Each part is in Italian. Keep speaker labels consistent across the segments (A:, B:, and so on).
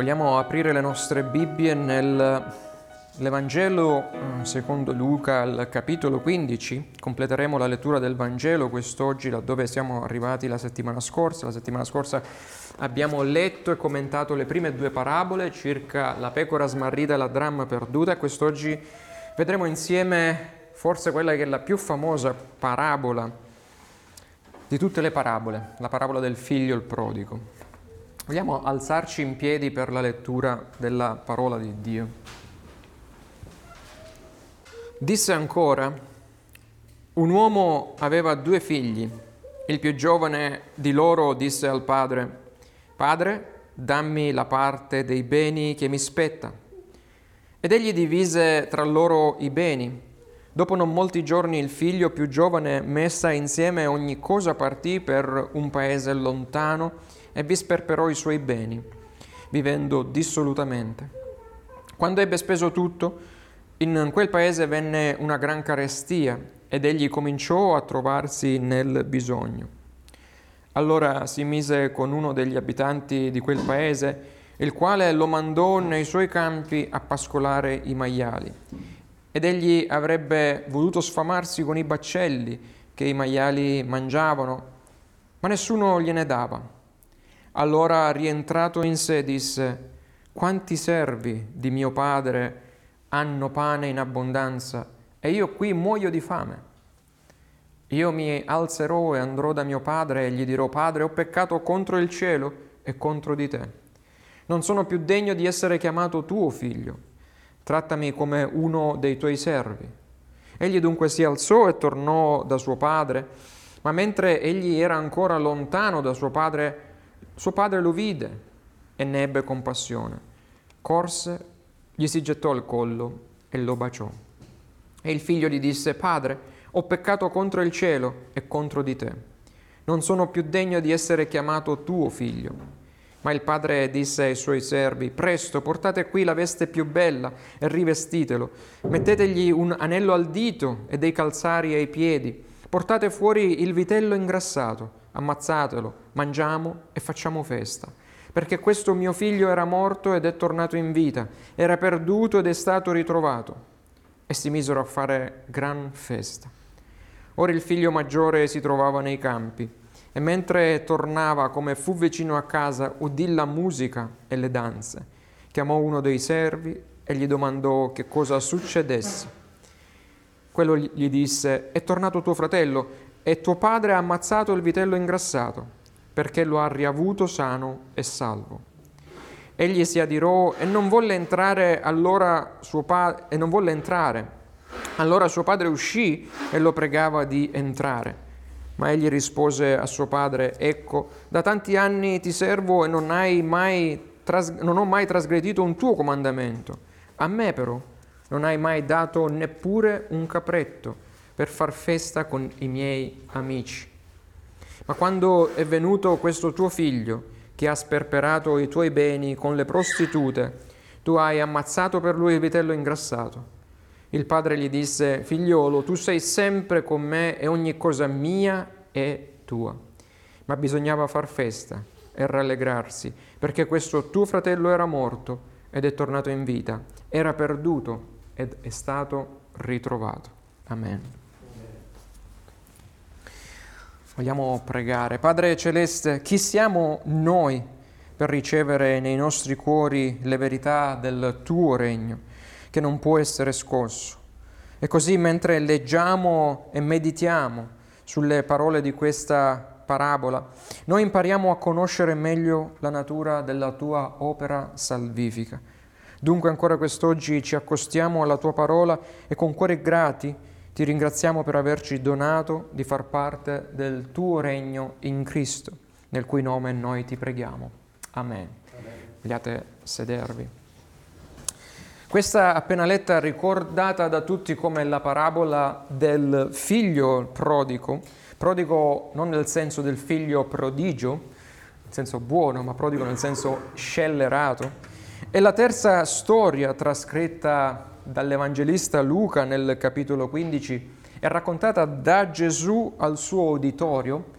A: Vogliamo aprire le nostre Bibbie nell'Evangelo mm, secondo Luca al capitolo 15. Completeremo la lettura del Vangelo quest'oggi laddove siamo arrivati la settimana scorsa. La settimana scorsa abbiamo letto e commentato le prime due parabole circa la pecora smarrita e la dramma perduta quest'oggi vedremo insieme forse quella che è la più famosa parabola di tutte le parabole, la parabola del figlio il prodigo. Vogliamo alzarci in piedi per la lettura della parola di Dio. Disse ancora, un uomo aveva due figli. Il più giovane di loro disse al padre, Padre, dammi la parte dei beni che mi spetta. Ed egli divise tra loro i beni. Dopo non molti giorni il figlio più giovane, messa insieme ogni cosa, partì per un paese lontano e vi sperperò i suoi beni, vivendo dissolutamente. Quando ebbe speso tutto, in quel paese venne una gran carestia ed egli cominciò a trovarsi nel bisogno. Allora si mise con uno degli abitanti di quel paese, il quale lo mandò nei suoi campi a pascolare i maiali. Ed egli avrebbe voluto sfamarsi con i baccelli che i maiali mangiavano, ma nessuno gliene dava. Allora rientrato in sé disse, quanti servi di mio padre hanno pane in abbondanza e io qui muoio di fame. Io mi alzerò e andrò da mio padre e gli dirò, Padre, ho peccato contro il cielo e contro di te. Non sono più degno di essere chiamato tuo figlio. Trattami come uno dei tuoi servi. Egli dunque si alzò e tornò da suo padre, ma mentre egli era ancora lontano da suo padre, suo padre lo vide e ne ebbe compassione. Corse, gli si gettò al collo e lo baciò. E il figlio gli disse, Padre, ho peccato contro il cielo e contro di te. Non sono più degno di essere chiamato tuo figlio. Ma il padre disse ai suoi servi, Presto, portate qui la veste più bella e rivestitelo. Mettetegli un anello al dito e dei calzari ai piedi. Portate fuori il vitello ingrassato ammazzatelo, mangiamo e facciamo festa. Perché questo mio figlio era morto ed è tornato in vita, era perduto ed è stato ritrovato. E si misero a fare gran festa. Ora il figlio maggiore si trovava nei campi e mentre tornava come fu vicino a casa udì la musica e le danze. Chiamò uno dei servi e gli domandò che cosa succedesse. Quello gli disse, è tornato tuo fratello e tuo padre ha ammazzato il vitello ingrassato, perché lo ha riavuto sano e salvo. Egli si adirò e non volle entrare allora suo padre, e non volle entrare. Allora suo padre uscì e lo pregava di entrare. Ma egli rispose a suo padre, ecco, da tanti anni ti servo e non, mai non ho mai trasgredito un tuo comandamento. A me però non hai mai dato neppure un capretto per far festa con i miei amici. Ma quando è venuto questo tuo figlio, che ha sperperato i tuoi beni con le prostitute, tu hai ammazzato per lui il vitello ingrassato. Il padre gli disse, figliolo, tu sei sempre con me e ogni cosa mia è tua. Ma bisognava far festa e rallegrarsi, perché questo tuo fratello era morto ed è tornato in vita, era perduto ed è stato ritrovato. Amen. Vogliamo pregare. Padre Celeste, chi siamo noi per ricevere nei nostri cuori le verità del tuo regno, che non può essere scosso? E così mentre leggiamo e meditiamo sulle parole di questa parabola, noi impariamo a conoscere meglio la natura della tua opera salvifica. Dunque ancora quest'oggi ci accostiamo alla tua parola e con cuori grati ti ringraziamo per averci donato di far parte del tuo regno in Cristo, nel cui nome noi ti preghiamo. Amen. Amen. Vogliate sedervi. Questa appena letta ricordata da tutti come la parabola del figlio prodigo, prodigo non nel senso del figlio prodigio, nel senso buono, ma prodigo nel senso scellerato. È la terza storia trascritta dall'Evangelista Luca nel capitolo 15 è raccontata da Gesù al suo uditorio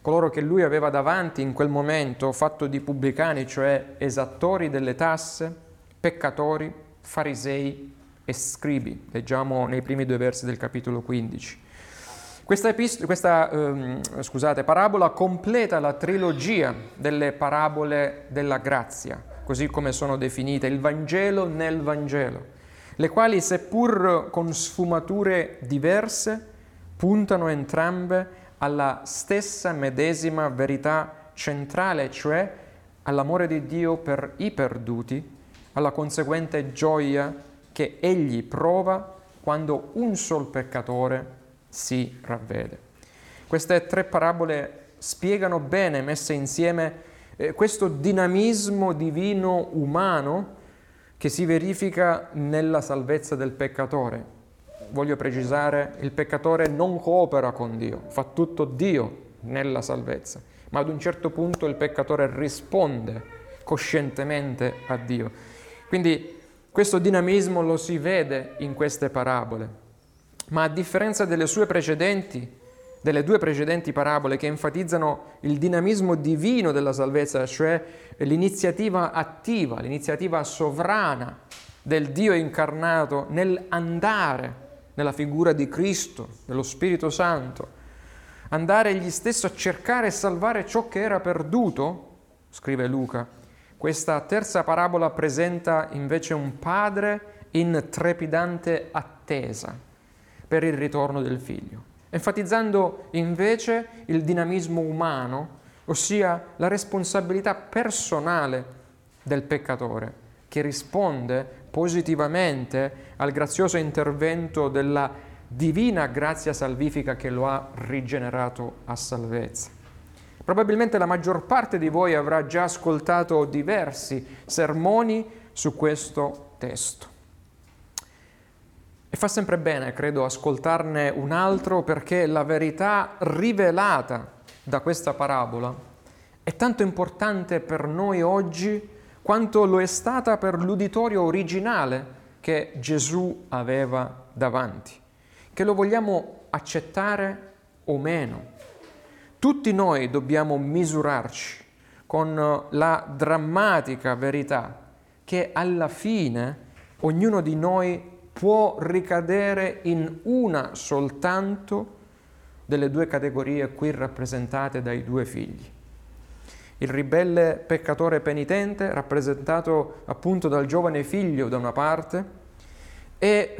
A: coloro che lui aveva davanti in quel momento, fatto di pubblicani, cioè esattori delle tasse, peccatori, farisei e scribi. Leggiamo nei primi due versi del capitolo 15. Questa, epist- questa ehm, scusate, parabola completa la trilogia delle parabole della grazia, così come sono definite, il Vangelo nel Vangelo, le quali seppur con sfumature diverse puntano entrambe alla stessa medesima verità centrale, cioè all'amore di Dio per i perduti, alla conseguente gioia che Egli prova quando un sol peccatore si ravvede. Queste tre parabole spiegano bene, messe insieme, eh, questo dinamismo divino umano che si verifica nella salvezza del peccatore. Voglio precisare, il peccatore non coopera con Dio, fa tutto Dio nella salvezza, ma ad un certo punto il peccatore risponde coscientemente a Dio. Quindi questo dinamismo lo si vede in queste parabole ma a differenza delle sue precedenti, delle due precedenti parabole che enfatizzano il dinamismo divino della salvezza, cioè l'iniziativa attiva, l'iniziativa sovrana del Dio incarnato nell'andare nella figura di Cristo, dello Spirito Santo, andare egli stesso a cercare e salvare ciò che era perduto, scrive Luca. Questa terza parabola presenta invece un padre in trepidante attesa per il ritorno del figlio, enfatizzando invece il dinamismo umano, ossia la responsabilità personale del peccatore, che risponde positivamente al grazioso intervento della divina grazia salvifica che lo ha rigenerato a salvezza. Probabilmente la maggior parte di voi avrà già ascoltato diversi sermoni su questo testo. E fa sempre bene, credo, ascoltarne un altro perché la verità rivelata da questa parabola è tanto importante per noi oggi quanto lo è stata per l'uditorio originale che Gesù aveva davanti. Che lo vogliamo accettare o meno. Tutti noi dobbiamo misurarci con la drammatica verità che alla fine ognuno di noi può ricadere in una soltanto delle due categorie qui rappresentate dai due figli. Il ribelle peccatore penitente, rappresentato appunto dal giovane figlio da una parte, e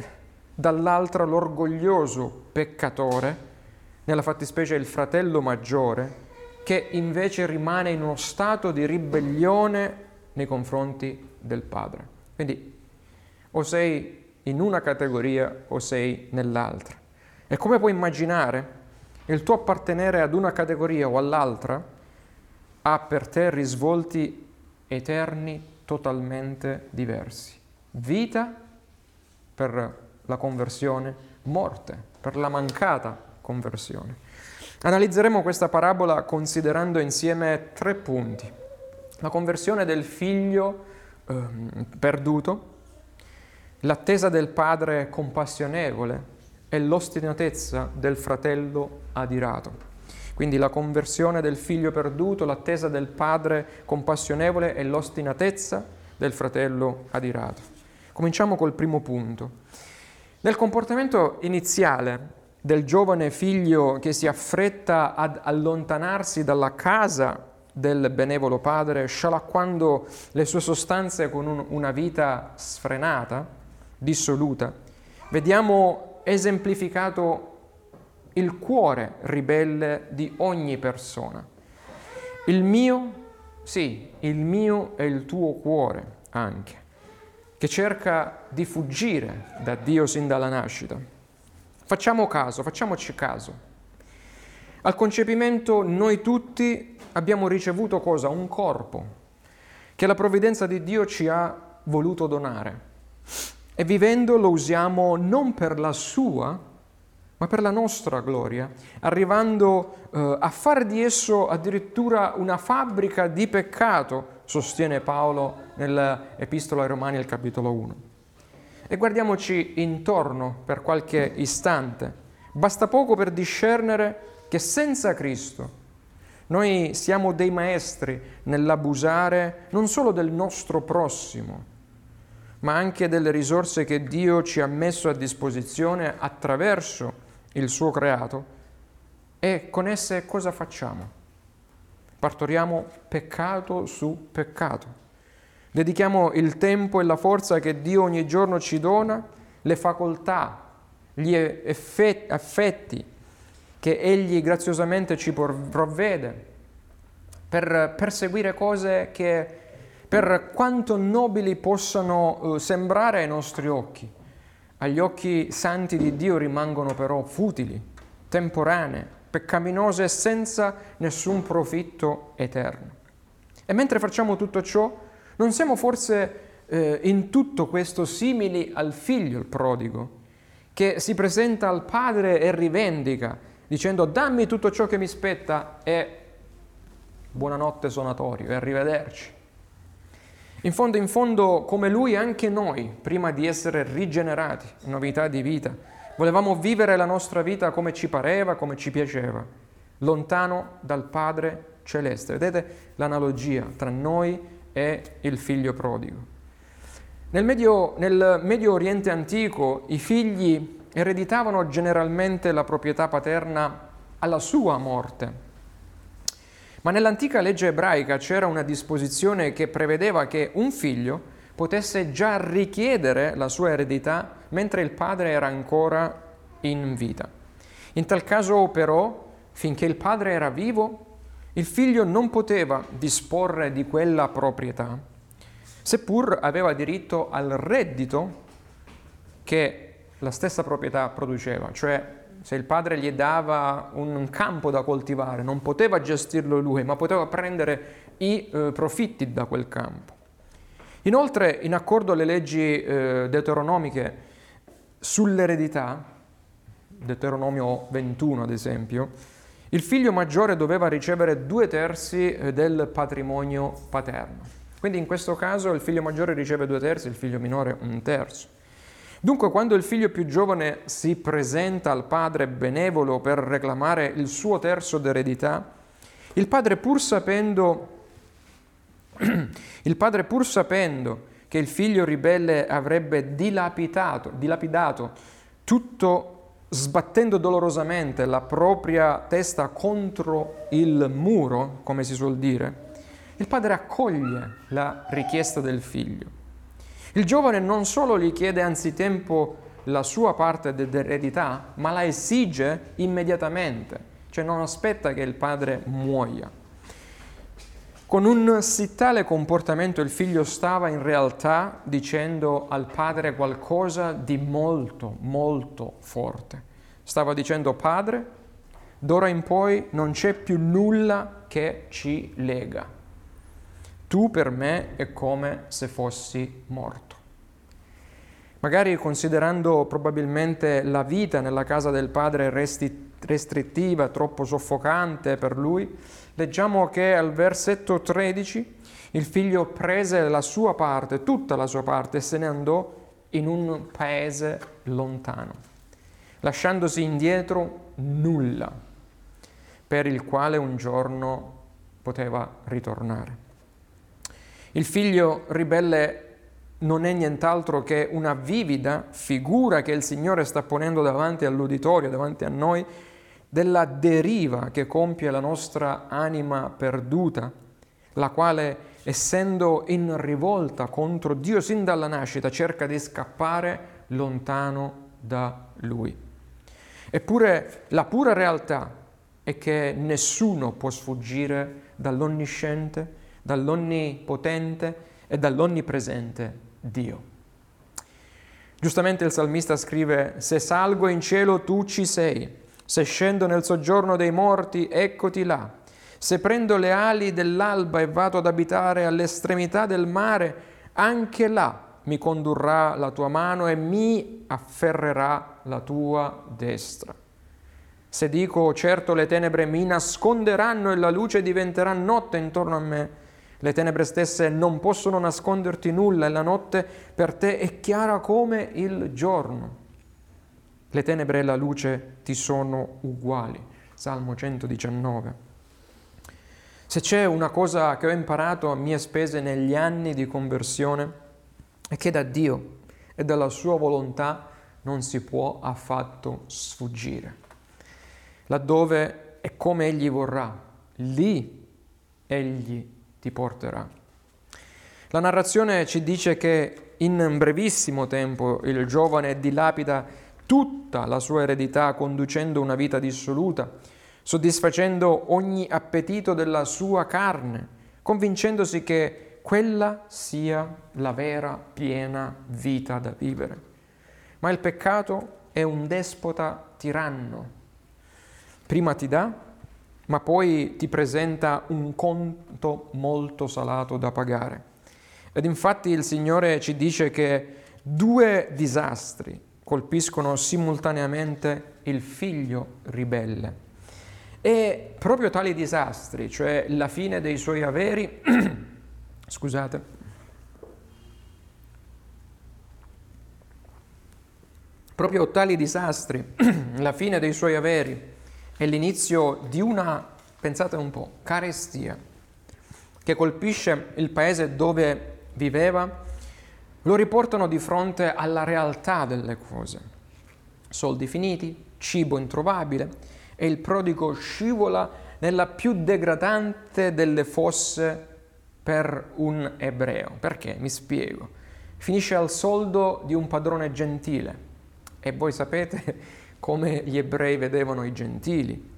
A: dall'altra l'orgoglioso peccatore, nella fattispecie il fratello maggiore, che invece rimane in uno stato di ribellione nei confronti del padre. Quindi o sei in una categoria o sei nell'altra. E come puoi immaginare, il tuo appartenere ad una categoria o all'altra ha per te risvolti eterni totalmente diversi. Vita per la conversione, morte per la mancata conversione. Analizzeremo questa parabola considerando insieme tre punti. La conversione del figlio eh, perduto, l'attesa del padre compassionevole e l'ostinatezza del fratello adirato. Quindi la conversione del figlio perduto, l'attesa del padre compassionevole e l'ostinatezza del fratello adirato. Cominciamo col primo punto. Nel comportamento iniziale del giovane figlio che si affretta ad allontanarsi dalla casa del benevolo padre, scialacquando le sue sostanze con un, una vita sfrenata, dissoluta, vediamo esemplificato il cuore ribelle di ogni persona. Il mio, sì, il mio e il tuo cuore anche, che cerca di fuggire da Dio sin dalla nascita. Facciamo caso, facciamoci caso. Al concepimento noi tutti abbiamo ricevuto cosa? Un corpo che la provvidenza di Dio ci ha voluto donare. E vivendo lo usiamo non per la sua, ma per la nostra gloria, arrivando eh, a far di esso addirittura una fabbrica di peccato, sostiene Paolo nell'Epistola ai Romani al capitolo 1. E guardiamoci intorno per qualche istante. Basta poco per discernere che senza Cristo Noi siamo dei maestri nell'abusare non solo del nostro prossimo, ma anche delle risorse che Dio ci ha messo a disposizione attraverso il suo creato. E con esse cosa facciamo? Partoriamo peccato su peccato. Dedichiamo il tempo e la forza che Dio ogni giorno ci dona, le facoltà, gli effetti che Egli graziosamente ci provvede per perseguire cose che per quanto nobili possano eh, sembrare ai nostri occhi, agli occhi santi di Dio rimangono però futili, temporanee, peccaminose e senza nessun profitto eterno. E mentre facciamo tutto ciò, non siamo forse eh, in tutto questo simili al figlio, il prodigo, che si presenta al padre e rivendica, dicendo dammi tutto ciò che mi spetta e buonanotte sonatorio e arrivederci. In fondo, in fondo, come lui, anche noi, prima di essere rigenerati, novità di vita, volevamo vivere la nostra vita come ci pareva, come ci piaceva, lontano dal Padre celeste. Vedete l'analogia tra noi e il figlio prodigo. Nel Medio, nel Medio Oriente antico i figli ereditavano generalmente la proprietà paterna alla sua morte. Ma nell'antica legge ebraica c'era una disposizione che prevedeva che un figlio potesse già richiedere la sua eredità mentre il padre era ancora in vita. In tal caso però, finché il padre era vivo, il figlio non poteva disporre di quella proprietà, seppur aveva diritto al reddito che la stessa proprietà produceva, cioè se il padre gli dava un campo da coltivare, non poteva gestirlo lui, ma poteva prendere i eh, profitti da quel campo. Inoltre, in accordo alle leggi eh, deuteronomiche sull'eredità, Deuteronomio 21 ad esempio, il figlio maggiore doveva ricevere due terzi eh, del patrimonio paterno. Quindi in questo caso il figlio maggiore riceve due terzi, il figlio minore un terzo. Dunque quando il figlio più giovane si presenta al padre benevolo per reclamare il suo terzo d'eredità, il padre pur sapendo, il padre pur sapendo che il figlio ribelle avrebbe dilapidato, dilapidato tutto sbattendo dolorosamente la propria testa contro il muro, come si suol dire, il padre accoglie la richiesta del figlio. Il giovane non solo gli chiede anzitempo la sua parte dell'eredità, ma la esige immediatamente, cioè non aspetta che il padre muoia. Con un sì tale comportamento il figlio stava in realtà dicendo al padre qualcosa di molto, molto forte. Stava dicendo, padre, d'ora in poi non c'è più nulla che ci lega tu per me è come se fossi morto. Magari considerando probabilmente la vita nella casa del padre restrittiva, troppo soffocante per lui, leggiamo che al versetto 13 il figlio prese la sua parte, tutta la sua parte, e se ne andò in un paese lontano, lasciandosi indietro nulla, per il quale un giorno poteva ritornare. Il figlio ribelle non è nient'altro che una vivida figura che il Signore sta ponendo davanti all'uditorio, davanti a noi, della deriva che compie la nostra anima perduta, la quale, essendo in rivolta contro Dio sin dalla nascita, cerca di scappare lontano da Lui. Eppure la pura realtà è che nessuno può sfuggire dall'onnisciente, dall'onnipotente e dall'onnipresente Dio. Giustamente il salmista scrive, se salgo in cielo tu ci sei, se scendo nel soggiorno dei morti eccoti là, se prendo le ali dell'alba e vado ad abitare all'estremità del mare, anche là mi condurrà la tua mano e mi afferrerà la tua destra. Se dico certo le tenebre mi nasconderanno e la luce diventerà notte intorno a me, le tenebre stesse non possono nasconderti nulla e la notte per te è chiara come il giorno. Le tenebre e la luce ti sono uguali. Salmo 119. Se c'è una cosa che ho imparato a mie spese negli anni di conversione, è che da Dio e dalla sua volontà non si può affatto sfuggire. Laddove è come Egli vorrà, lì Egli ti porterà. La narrazione ci dice che in brevissimo tempo il giovane dilapida tutta la sua eredità conducendo una vita dissoluta, soddisfacendo ogni appetito della sua carne, convincendosi che quella sia la vera piena vita da vivere. Ma il peccato è un despota tiranno. Prima ti dà, ma poi ti presenta un conto molto salato da pagare. Ed infatti il Signore ci dice che due disastri colpiscono simultaneamente il figlio ribelle. E proprio tali disastri, cioè la fine dei suoi averi, scusate, proprio tali disastri, la fine dei suoi averi e l'inizio di una, pensate un po', carestia che colpisce il paese dove viveva lo riportano di fronte alla realtà delle cose. Soldi finiti, cibo introvabile e il prodigo scivola nella più degradante delle fosse per un ebreo. Perché? Mi spiego. Finisce al soldo di un padrone gentile e voi sapete come gli ebrei vedevano i gentili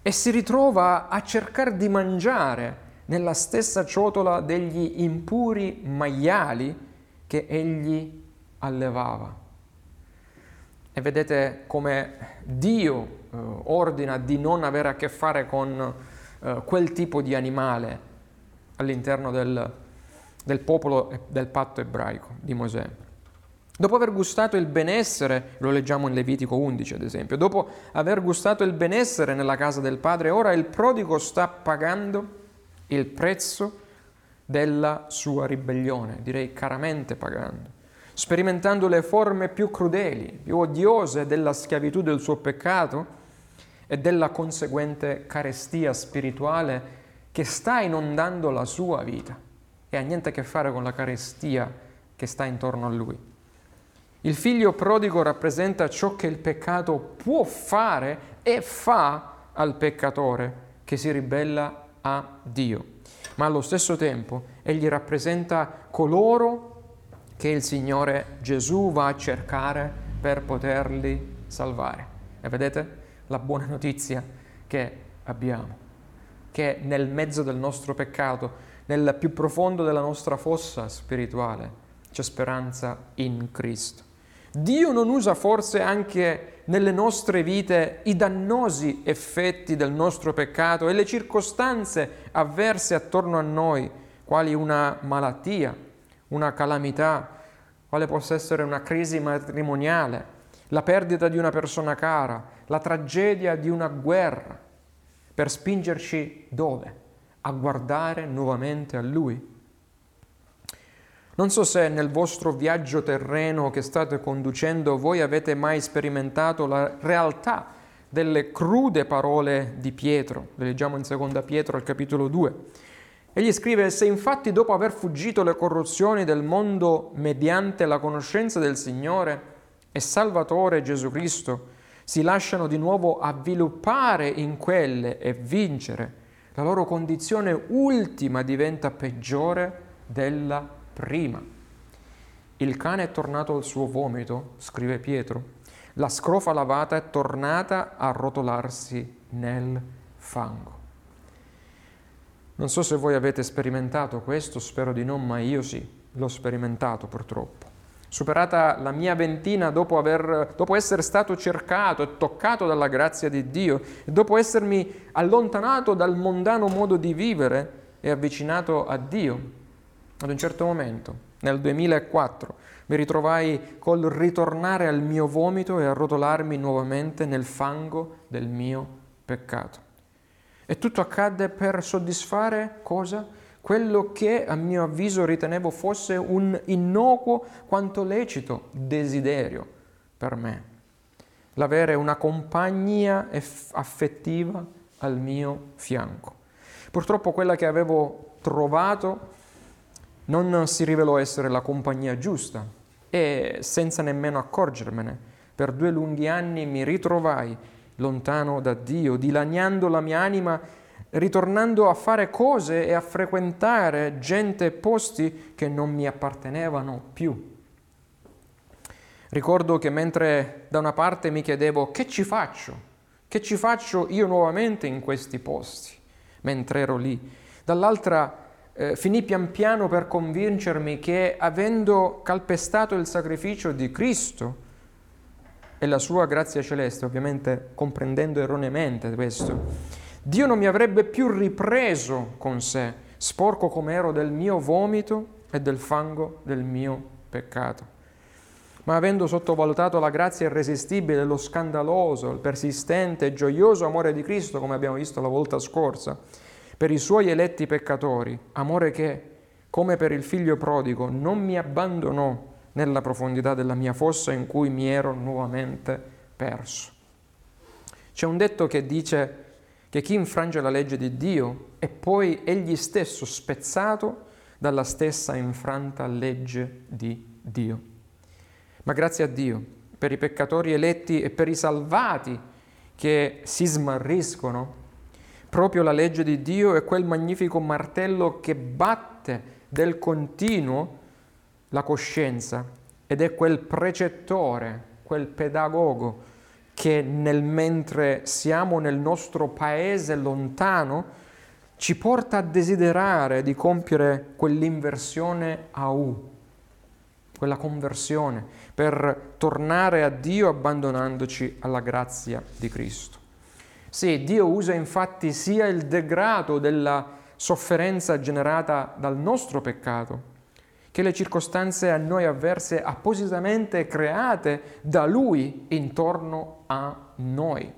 A: e si ritrova a cercare di mangiare nella stessa ciotola degli impuri maiali che egli allevava. E vedete come Dio eh, ordina di non avere a che fare con eh, quel tipo di animale all'interno del, del popolo del patto ebraico di Mosè. Dopo aver gustato il benessere, lo leggiamo in Levitico 11 ad esempio, dopo aver gustato il benessere nella casa del padre, ora il prodigo sta pagando il prezzo della sua ribellione, direi caramente pagando, sperimentando le forme più crudeli, più odiose della schiavitù del suo peccato e della conseguente carestia spirituale che sta inondando la sua vita e ha niente a che fare con la carestia che sta intorno a lui. Il figlio prodigo rappresenta ciò che il peccato può fare e fa al peccatore che si ribella a Dio ma allo stesso tempo egli rappresenta coloro che il Signore Gesù va a cercare per poterli salvare. E vedete la buona notizia che abbiamo, che nel mezzo del nostro peccato, nel più profondo della nostra fossa spirituale, c'è speranza in Cristo. Dio non usa forse anche nelle nostre vite i dannosi effetti del nostro peccato e le circostanze avverse attorno a noi, quali una malattia, una calamità, quale possa essere una crisi matrimoniale, la perdita di una persona cara, la tragedia di una guerra, per spingerci dove? A guardare nuovamente a Lui non so se nel vostro viaggio terreno che state conducendo voi avete mai sperimentato la realtà delle crude parole di Pietro. Le leggiamo in seconda Pietro al capitolo 2. Egli scrive, se infatti dopo aver fuggito le corruzioni del mondo mediante la conoscenza del Signore e Salvatore Gesù Cristo, si lasciano di nuovo avviluppare in quelle e vincere, la loro condizione ultima diventa peggiore della prima. Il cane è tornato al suo vomito, scrive Pietro. La scrofa lavata è tornata a rotolarsi nel fango. Non so se voi avete sperimentato questo, spero di no, ma io sì, l'ho sperimentato purtroppo. Superata la mia ventina dopo, aver, dopo essere stato cercato e toccato dalla grazia di Dio, e dopo essermi allontanato dal mondano modo di vivere e avvicinato a Dio, ad un certo momento, nel 2004, mi ritrovai col ritornare al mio vomito e a rotolarmi nuovamente nel fango del mio peccato. E tutto accadde per soddisfare cosa? Quello che a mio avviso ritenevo fosse un innocuo quanto lecito desiderio per me, l'avere una compagnia affettiva al mio fianco. Purtroppo quella che avevo trovato non si rivelò essere la compagnia giusta e senza nemmeno accorgermene, per due lunghi anni mi ritrovai lontano da Dio, dilaniando la mia anima, ritornando a fare cose e a frequentare gente e posti che non mi appartenevano più. Ricordo che mentre da una parte mi chiedevo che ci faccio, che ci faccio io nuovamente in questi posti, mentre ero lì, dall'altra eh, finì pian piano per convincermi che avendo calpestato il sacrificio di Cristo e la sua grazia celeste, ovviamente comprendendo erroneamente questo, Dio non mi avrebbe più ripreso con sé, sporco come ero del mio vomito e del fango del mio peccato. Ma avendo sottovalutato la grazia irresistibile, lo scandaloso, il persistente e gioioso amore di Cristo, come abbiamo visto la volta scorsa, per i suoi eletti peccatori, amore che, come per il figlio prodigo, non mi abbandonò nella profondità della mia fossa in cui mi ero nuovamente perso. C'è un detto che dice che chi infrange la legge di Dio è poi egli stesso spezzato dalla stessa infranta legge di Dio. Ma grazie a Dio per i peccatori eletti e per i salvati che si smarriscono Proprio la legge di Dio è quel magnifico martello che batte del continuo la coscienza ed è quel precettore, quel pedagogo che nel mentre siamo nel nostro paese lontano ci porta a desiderare di compiere quell'inversione a U, quella conversione, per tornare a Dio abbandonandoci alla grazia di Cristo. Sì, Dio usa infatti sia il degrado della sofferenza generata dal nostro peccato, che le circostanze a noi avverse appositamente create da Lui intorno a noi.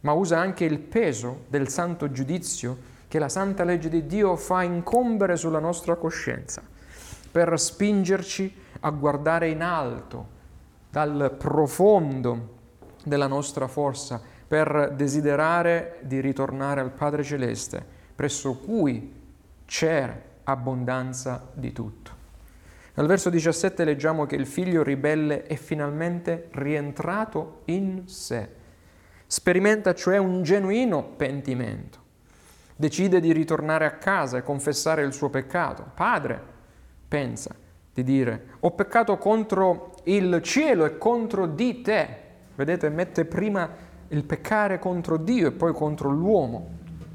A: Ma usa anche il peso del santo giudizio che la santa legge di Dio fa incombere sulla nostra coscienza, per spingerci a guardare in alto, dal profondo della nostra forza, per desiderare di ritornare al Padre Celeste, presso cui c'è abbondanza di tutto. Nel verso 17 leggiamo che il figlio ribelle è finalmente rientrato in sé, sperimenta cioè un genuino pentimento, decide di ritornare a casa e confessare il suo peccato. Padre, pensa di dire, ho peccato contro il cielo e contro di te. Vedete, mette prima il peccare contro Dio e poi contro l'uomo,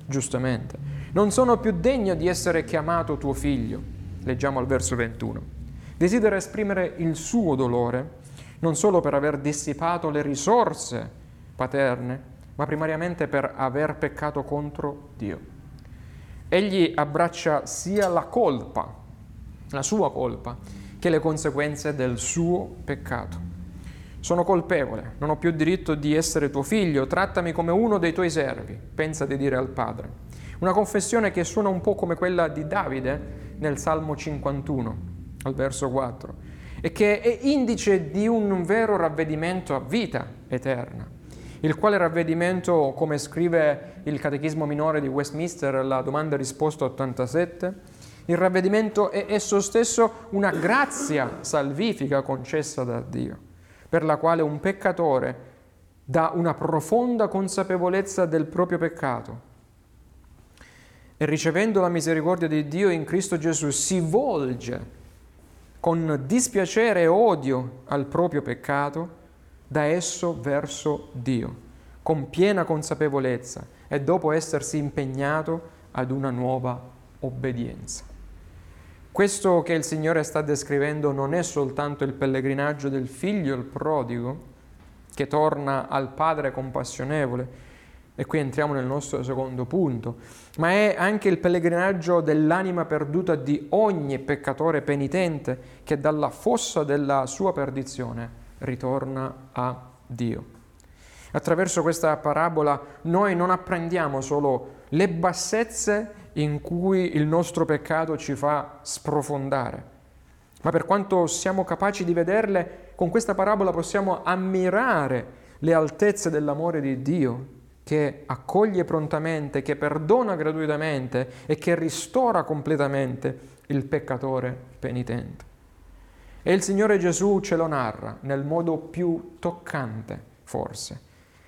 A: giustamente. Non sono più degno di essere chiamato tuo figlio, leggiamo al verso 21. Desidera esprimere il suo dolore, non solo per aver dissipato le risorse paterne, ma primariamente per aver peccato contro Dio. Egli abbraccia sia la colpa, la sua colpa, che le conseguenze del suo peccato. Sono colpevole, non ho più diritto di essere tuo figlio, trattami come uno dei tuoi servi, pensa di dire al padre. Una confessione che suona un po' come quella di Davide nel Salmo 51, al verso 4, e che è indice di un vero ravvedimento a vita eterna, il quale ravvedimento, come scrive il Catechismo minore di Westminster, la domanda risposta 87, il ravvedimento è esso stesso una grazia salvifica concessa da Dio per la quale un peccatore dà una profonda consapevolezza del proprio peccato e ricevendo la misericordia di Dio in Cristo Gesù si volge con dispiacere e odio al proprio peccato da esso verso Dio, con piena consapevolezza e dopo essersi impegnato ad una nuova obbedienza. Questo che il Signore sta descrivendo non è soltanto il pellegrinaggio del figlio, il prodigo, che torna al Padre compassionevole, e qui entriamo nel nostro secondo punto, ma è anche il pellegrinaggio dell'anima perduta di ogni peccatore penitente che dalla fossa della sua perdizione ritorna a Dio. Attraverso questa parabola noi non apprendiamo solo le bassezze in cui il nostro peccato ci fa sprofondare. Ma per quanto siamo capaci di vederle, con questa parabola possiamo ammirare le altezze dell'amore di Dio che accoglie prontamente, che perdona gratuitamente e che ristora completamente il peccatore penitente. E il Signore Gesù ce lo narra nel modo più toccante, forse.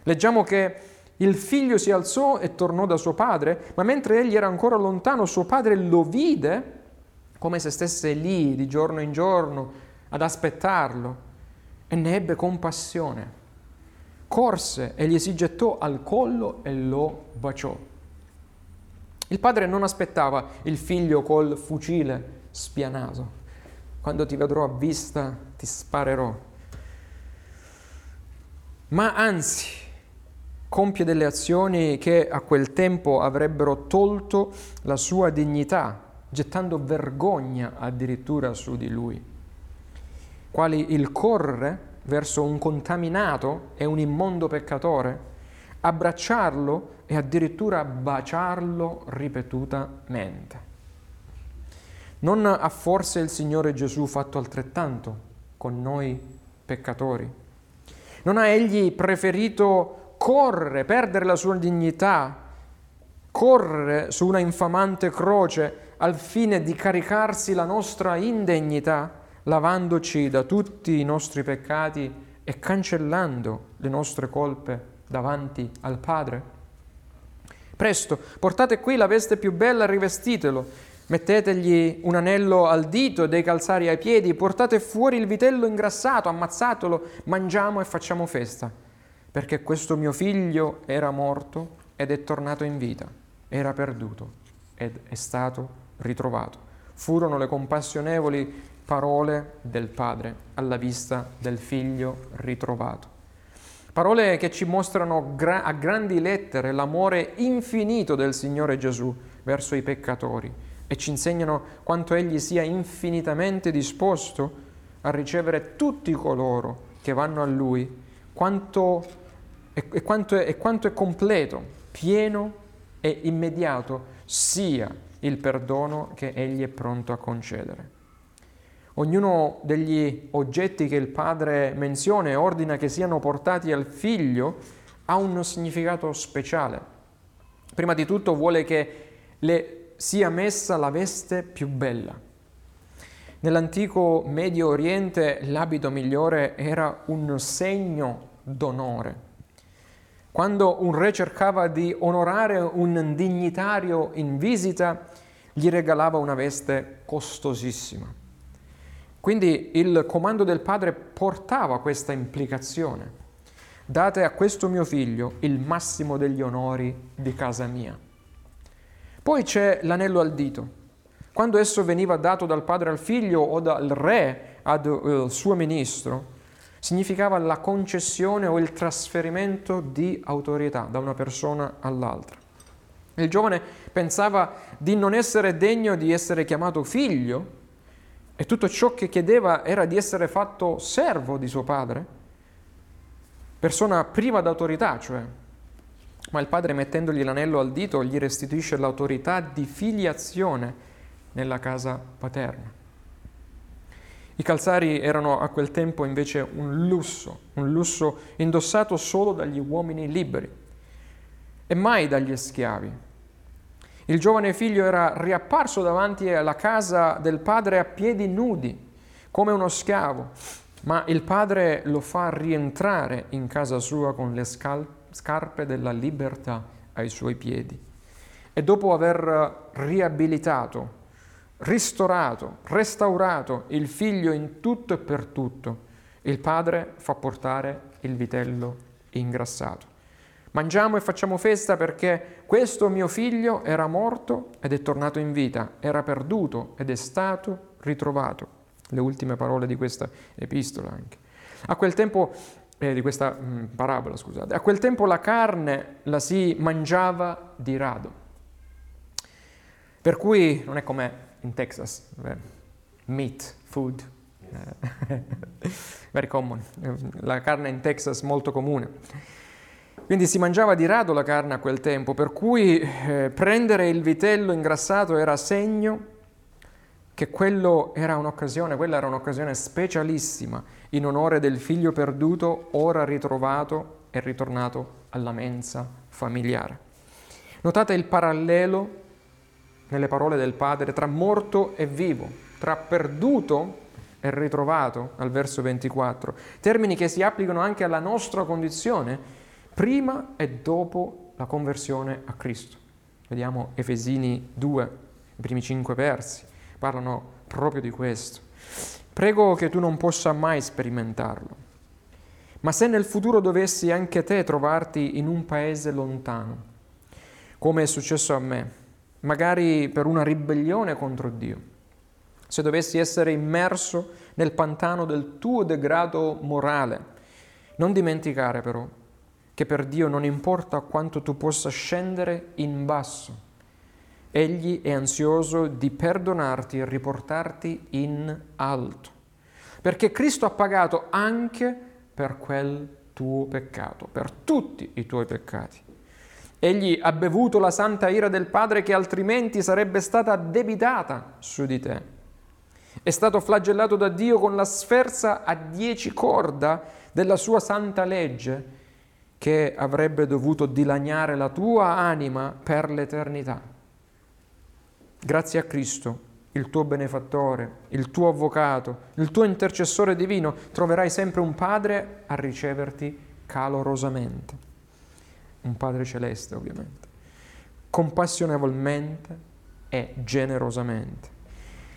A: Leggiamo che il figlio si alzò e tornò da suo padre, ma mentre egli era ancora lontano, suo padre lo vide come se stesse lì di giorno in giorno ad aspettarlo e ne ebbe compassione corse e gli si gettò al collo e lo baciò. Il padre non aspettava il figlio col fucile spianato. Quando ti vedrò a vista ti sparerò. Ma anzi, compie delle azioni che a quel tempo avrebbero tolto la sua dignità, gettando vergogna addirittura su di lui, quali il correre verso un contaminato e un immondo peccatore, abbracciarlo e addirittura baciarlo ripetutamente. Non ha forse il Signore Gesù fatto altrettanto con noi peccatori? Non ha egli preferito correre, perdere la sua dignità, correre su una infamante croce al fine di caricarsi la nostra indegnità? lavandoci da tutti i nostri peccati e cancellando le nostre colpe davanti al Padre? Presto, portate qui la veste più bella, rivestitelo, mettetegli un anello al dito e dei calzari ai piedi, portate fuori il vitello ingrassato, ammazzatelo, mangiamo e facciamo festa, perché questo mio figlio era morto ed è tornato in vita, era perduto ed è stato ritrovato. Furono le compassionevoli parole del Padre alla vista del Figlio ritrovato. Parole che ci mostrano gra- a grandi lettere l'amore infinito del Signore Gesù verso i peccatori e ci insegnano quanto Egli sia infinitamente disposto a ricevere tutti coloro che vanno a Lui, quanto, e, e, quanto è, e quanto è completo, pieno e immediato sia il perdono che Egli è pronto a concedere. Ognuno degli oggetti che il padre menziona e ordina che siano portati al figlio ha un significato speciale. Prima di tutto vuole che le sia messa la veste più bella. Nell'antico Medio Oriente l'abito migliore era un segno d'onore. Quando un re cercava di onorare un dignitario in visita, gli regalava una veste costosissima. Quindi il comando del padre portava questa implicazione. Date a questo mio figlio il massimo degli onori di casa mia. Poi c'è l'anello al dito. Quando esso veniva dato dal padre al figlio o dal re al uh, suo ministro, significava la concessione o il trasferimento di autorità da una persona all'altra. Il giovane pensava di non essere degno di essere chiamato figlio, e tutto ciò che chiedeva era di essere fatto servo di suo padre, persona priva d'autorità, cioè. Ma il padre mettendogli l'anello al dito gli restituisce l'autorità di filiazione nella casa paterna. I calzari erano a quel tempo invece un lusso, un lusso indossato solo dagli uomini liberi e mai dagli schiavi. Il giovane figlio era riapparso davanti alla casa del padre a piedi nudi, come uno schiavo, ma il padre lo fa rientrare in casa sua con le scarpe della libertà ai suoi piedi. E dopo aver riabilitato, ristorato, restaurato il figlio in tutto e per tutto, il padre fa portare il vitello ingrassato. Mangiamo e facciamo festa perché questo mio figlio era morto ed è tornato in vita, era perduto ed è stato ritrovato. Le ultime parole di questa epistola anche. A quel tempo, eh, di questa mh, mm, parabola, scusate, a quel tempo la carne la si mangiava di rado. Per cui non è come in Texas, meat, food, eh, very common. La carne in Texas molto comune. Quindi si mangiava di rado la carne a quel tempo, per cui eh, prendere il vitello ingrassato era segno che quello era un'occasione, quella era un'occasione specialissima in onore del figlio perduto, ora ritrovato è ritornato alla mensa familiare. Notate il parallelo nelle parole del Padre tra morto e vivo, tra perduto e ritrovato al verso 24, termini che si applicano anche alla nostra condizione prima e dopo la conversione a Cristo. Vediamo Efesini 2, i primi cinque versi, parlano proprio di questo. Prego che tu non possa mai sperimentarlo, ma se nel futuro dovessi anche te trovarti in un paese lontano, come è successo a me, magari per una ribellione contro Dio, se dovessi essere immerso nel pantano del tuo degrado morale. Non dimenticare però che per Dio non importa quanto tu possa scendere in basso, Egli è ansioso di perdonarti e riportarti in alto, perché Cristo ha pagato anche per quel tuo peccato, per tutti i tuoi peccati. Egli ha bevuto la santa ira del Padre che altrimenti sarebbe stata addebitata su di te è stato flagellato da Dio con la sferza a dieci corda della sua santa legge che avrebbe dovuto dilaniare la tua anima per l'eternità. Grazie a Cristo, il tuo benefattore, il tuo avvocato, il tuo intercessore divino, troverai sempre un Padre a riceverti calorosamente. Un Padre celeste, ovviamente, compassionevolmente e generosamente.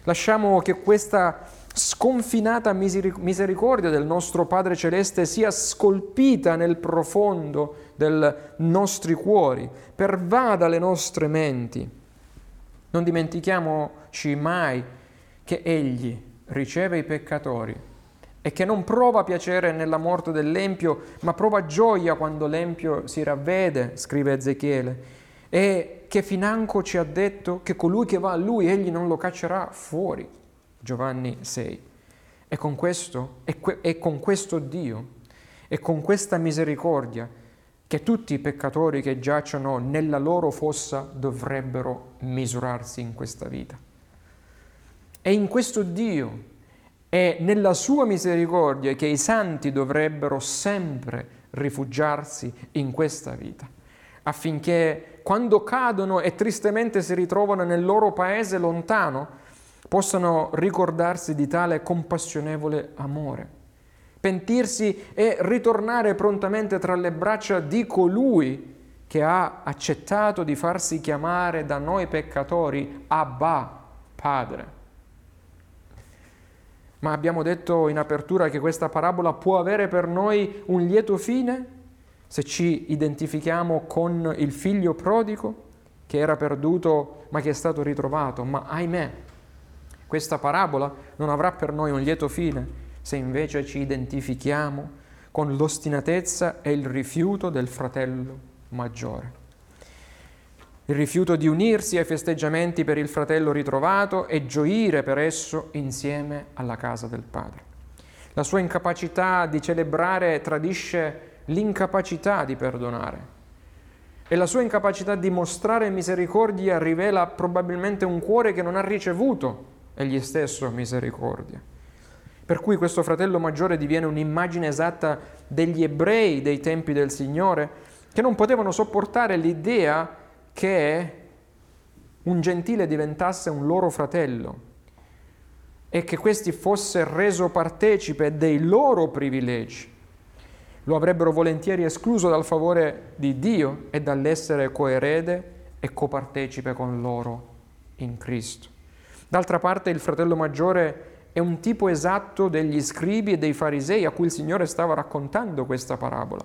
A: Lasciamo che questa sconfinata misericordia del nostro Padre Celeste sia scolpita nel profondo dei nostri cuori, pervada le nostre menti. Non dimentichiamoci mai che Egli riceve i peccatori e che non prova piacere nella morte dell'Empio, ma prova gioia quando l'Empio si ravvede, scrive Ezechiele e che financo ci ha detto che colui che va a lui egli non lo caccerà fuori. Giovanni 6. E con questo, e, que, e con questo Dio, e con questa misericordia, che tutti i peccatori che giacciono nella loro fossa dovrebbero misurarsi in questa vita. E in questo Dio e nella sua misericordia che i santi dovrebbero sempre rifugiarsi in questa vita, affinché quando cadono e tristemente si ritrovano nel loro paese lontano, possano ricordarsi di tale compassionevole amore, pentirsi e ritornare prontamente tra le braccia di colui che ha accettato di farsi chiamare da noi peccatori Abba, Padre. Ma abbiamo detto in apertura che questa parabola può avere per noi un lieto fine se ci identifichiamo con il figlio prodigo che era perduto ma che è stato ritrovato, ma ahimè, questa parabola non avrà per noi un lieto fine se invece ci identifichiamo con l'ostinatezza e il rifiuto del fratello maggiore. Il rifiuto di unirsi ai festeggiamenti per il fratello ritrovato e gioire per esso insieme alla casa del Padre. La sua incapacità di celebrare tradisce l'incapacità di perdonare. E la sua incapacità di mostrare misericordia rivela probabilmente un cuore che non ha ricevuto egli stesso misericordia. Per cui questo fratello maggiore diviene un'immagine esatta degli ebrei dei tempi del Signore, che non potevano sopportare l'idea che un gentile diventasse un loro fratello e che questi fosse reso partecipe dei loro privilegi lo avrebbero volentieri escluso dal favore di Dio e dall'essere coerede e copartecipe con loro in Cristo. D'altra parte il fratello maggiore è un tipo esatto degli scribi e dei farisei a cui il Signore stava raccontando questa parabola.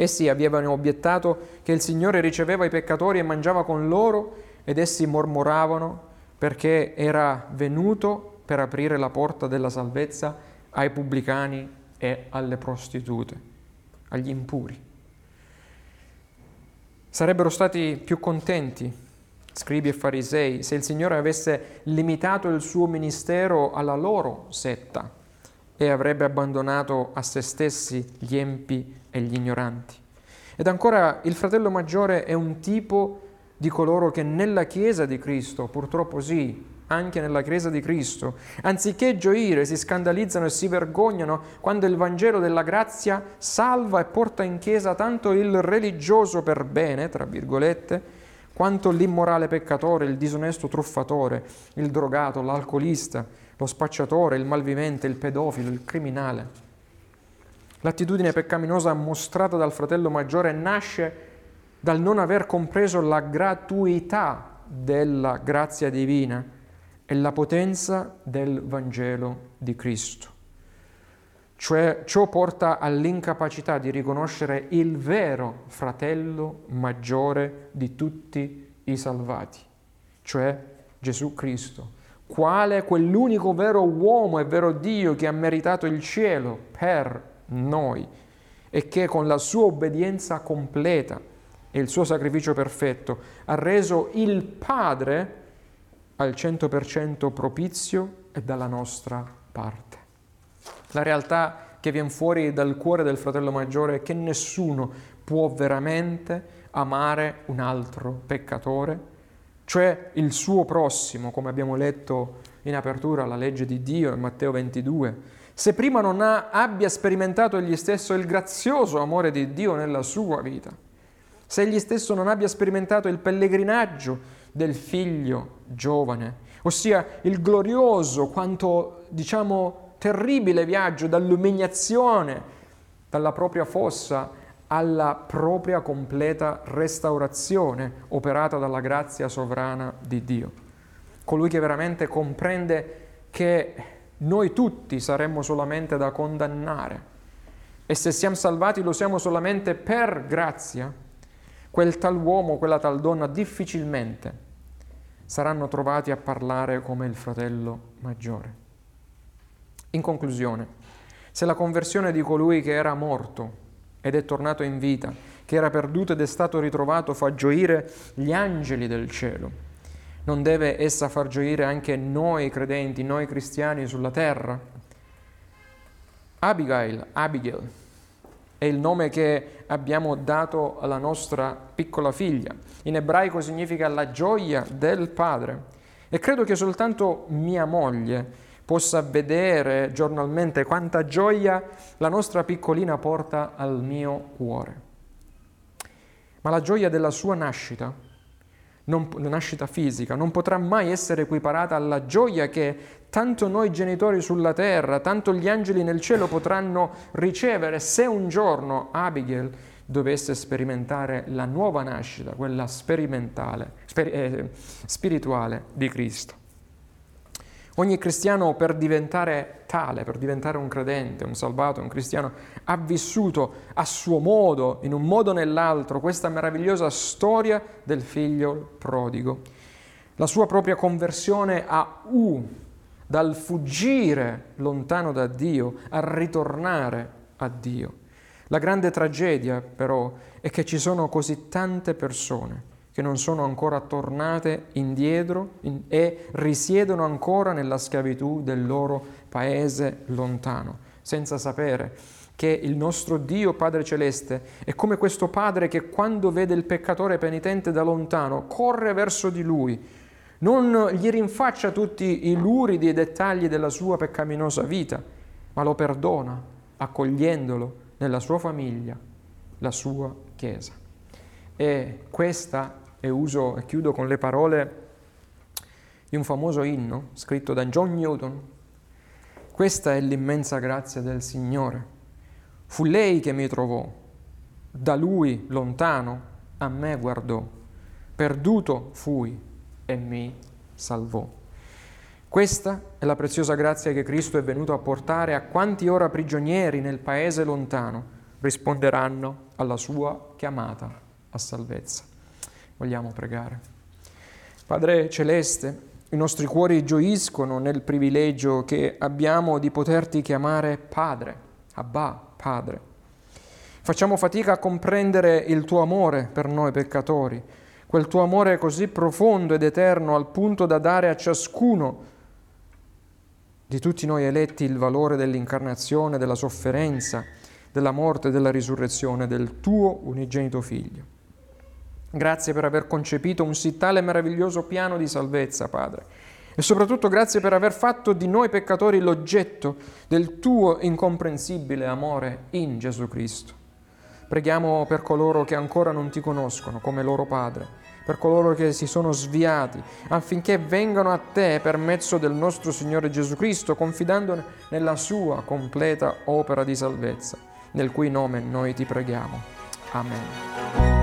A: Essi avevano obiettato che il Signore riceveva i peccatori e mangiava con loro ed essi mormoravano perché era venuto per aprire la porta della salvezza ai pubblicani e alle prostitute, agli impuri. Sarebbero stati più contenti, scribi e farisei, se il Signore avesse limitato il suo ministero alla loro setta e avrebbe abbandonato a se stessi gli empi e gli ignoranti. Ed ancora il fratello maggiore è un tipo di coloro che nella Chiesa di Cristo, purtroppo sì, anche nella Chiesa di Cristo. Anziché gioire, si scandalizzano e si vergognano quando il Vangelo della grazia salva e porta in Chiesa tanto il religioso per bene, tra virgolette, quanto l'immorale peccatore, il disonesto truffatore, il drogato, l'alcolista, lo spacciatore, il malvivente, il pedofilo, il criminale. L'attitudine peccaminosa mostrata dal fratello maggiore nasce dal non aver compreso la gratuità della grazia divina e la potenza del Vangelo di Cristo. Cioè ciò porta all'incapacità di riconoscere il vero fratello maggiore di tutti i salvati, cioè Gesù Cristo, quale quell'unico vero uomo e vero Dio che ha meritato il cielo per noi e che con la sua obbedienza completa e il suo sacrificio perfetto ha reso il Padre al 100% propizio e dalla nostra parte. La realtà che viene fuori dal cuore del fratello maggiore è che nessuno può veramente amare un altro peccatore, cioè il suo prossimo, come abbiamo letto in apertura la legge di Dio in Matteo 22, se prima non ha, abbia sperimentato egli stesso il grazioso amore di Dio nella sua vita, se egli stesso non abbia sperimentato il pellegrinaggio del figlio giovane, ossia il glorioso quanto diciamo terribile viaggio dall'umiliazione, dalla propria fossa alla propria completa restaurazione operata dalla grazia sovrana di Dio. Colui che veramente comprende che noi tutti saremmo solamente da condannare. E se siamo salvati lo siamo solamente per grazia. Quel tal uomo, quella tal donna difficilmente saranno trovati a parlare come il fratello maggiore. In conclusione, se la conversione di colui che era morto ed è tornato in vita, che era perduto ed è stato ritrovato, fa gioire gli angeli del cielo, non deve essa far gioire anche noi credenti, noi cristiani sulla terra? Abigail, Abigail, è il nome che abbiamo dato alla nostra piccola figlia. In ebraico significa la gioia del padre. E credo che soltanto mia moglie possa vedere giornalmente quanta gioia la nostra piccolina porta al mio cuore. Ma la gioia della sua nascita non, la nascita fisica, non potrà mai essere equiparata alla gioia che tanto noi genitori sulla terra, tanto gli angeli nel cielo potranno ricevere se un giorno Abigail dovesse sperimentare la nuova nascita, quella sperimentale, sper- eh, spirituale di Cristo. Ogni cristiano per diventare tale, per diventare un credente, un salvato, un cristiano, ha vissuto a suo modo, in un modo o nell'altro, questa meravigliosa storia del figlio prodigo. La sua propria conversione a U, dal fuggire lontano da Dio a ritornare a Dio. La grande tragedia però è che ci sono così tante persone che non sono ancora tornate indietro in, e risiedono ancora nella schiavitù del loro paese lontano, senza sapere che il nostro Dio Padre Celeste è come questo Padre che quando vede il peccatore penitente da lontano corre verso di lui, non gli rinfaccia tutti i luridi dettagli della sua peccaminosa vita, ma lo perdona accogliendolo nella sua famiglia, la sua Chiesa. E questa e uso e chiudo con le parole di un famoso inno scritto da John Newton. Questa è l'immensa grazia del Signore. Fu lei che mi trovò, da lui lontano a me guardò, perduto fui e mi salvò. Questa è la preziosa grazia che Cristo è venuto a portare a quanti ora prigionieri nel paese lontano risponderanno alla sua chiamata a salvezza. Vogliamo pregare. Padre Celeste, i nostri cuori gioiscono nel privilegio che abbiamo di poterti chiamare Padre, Abba, Padre. Facciamo fatica a comprendere il tuo amore per noi peccatori, quel tuo amore così profondo ed eterno al punto da dare a ciascuno di tutti noi eletti il valore dell'incarnazione, della sofferenza, della morte e della risurrezione del tuo unigenito Figlio. Grazie per aver concepito un sì tale meraviglioso piano di salvezza, Padre. E soprattutto grazie per aver fatto di noi peccatori l'oggetto del tuo incomprensibile amore in Gesù Cristo. Preghiamo per coloro che ancora non ti conoscono come loro Padre, per coloro che si sono sviati, affinché vengano a te per mezzo del nostro Signore Gesù Cristo, confidando nella sua completa opera di salvezza, nel cui nome noi ti preghiamo. Amen.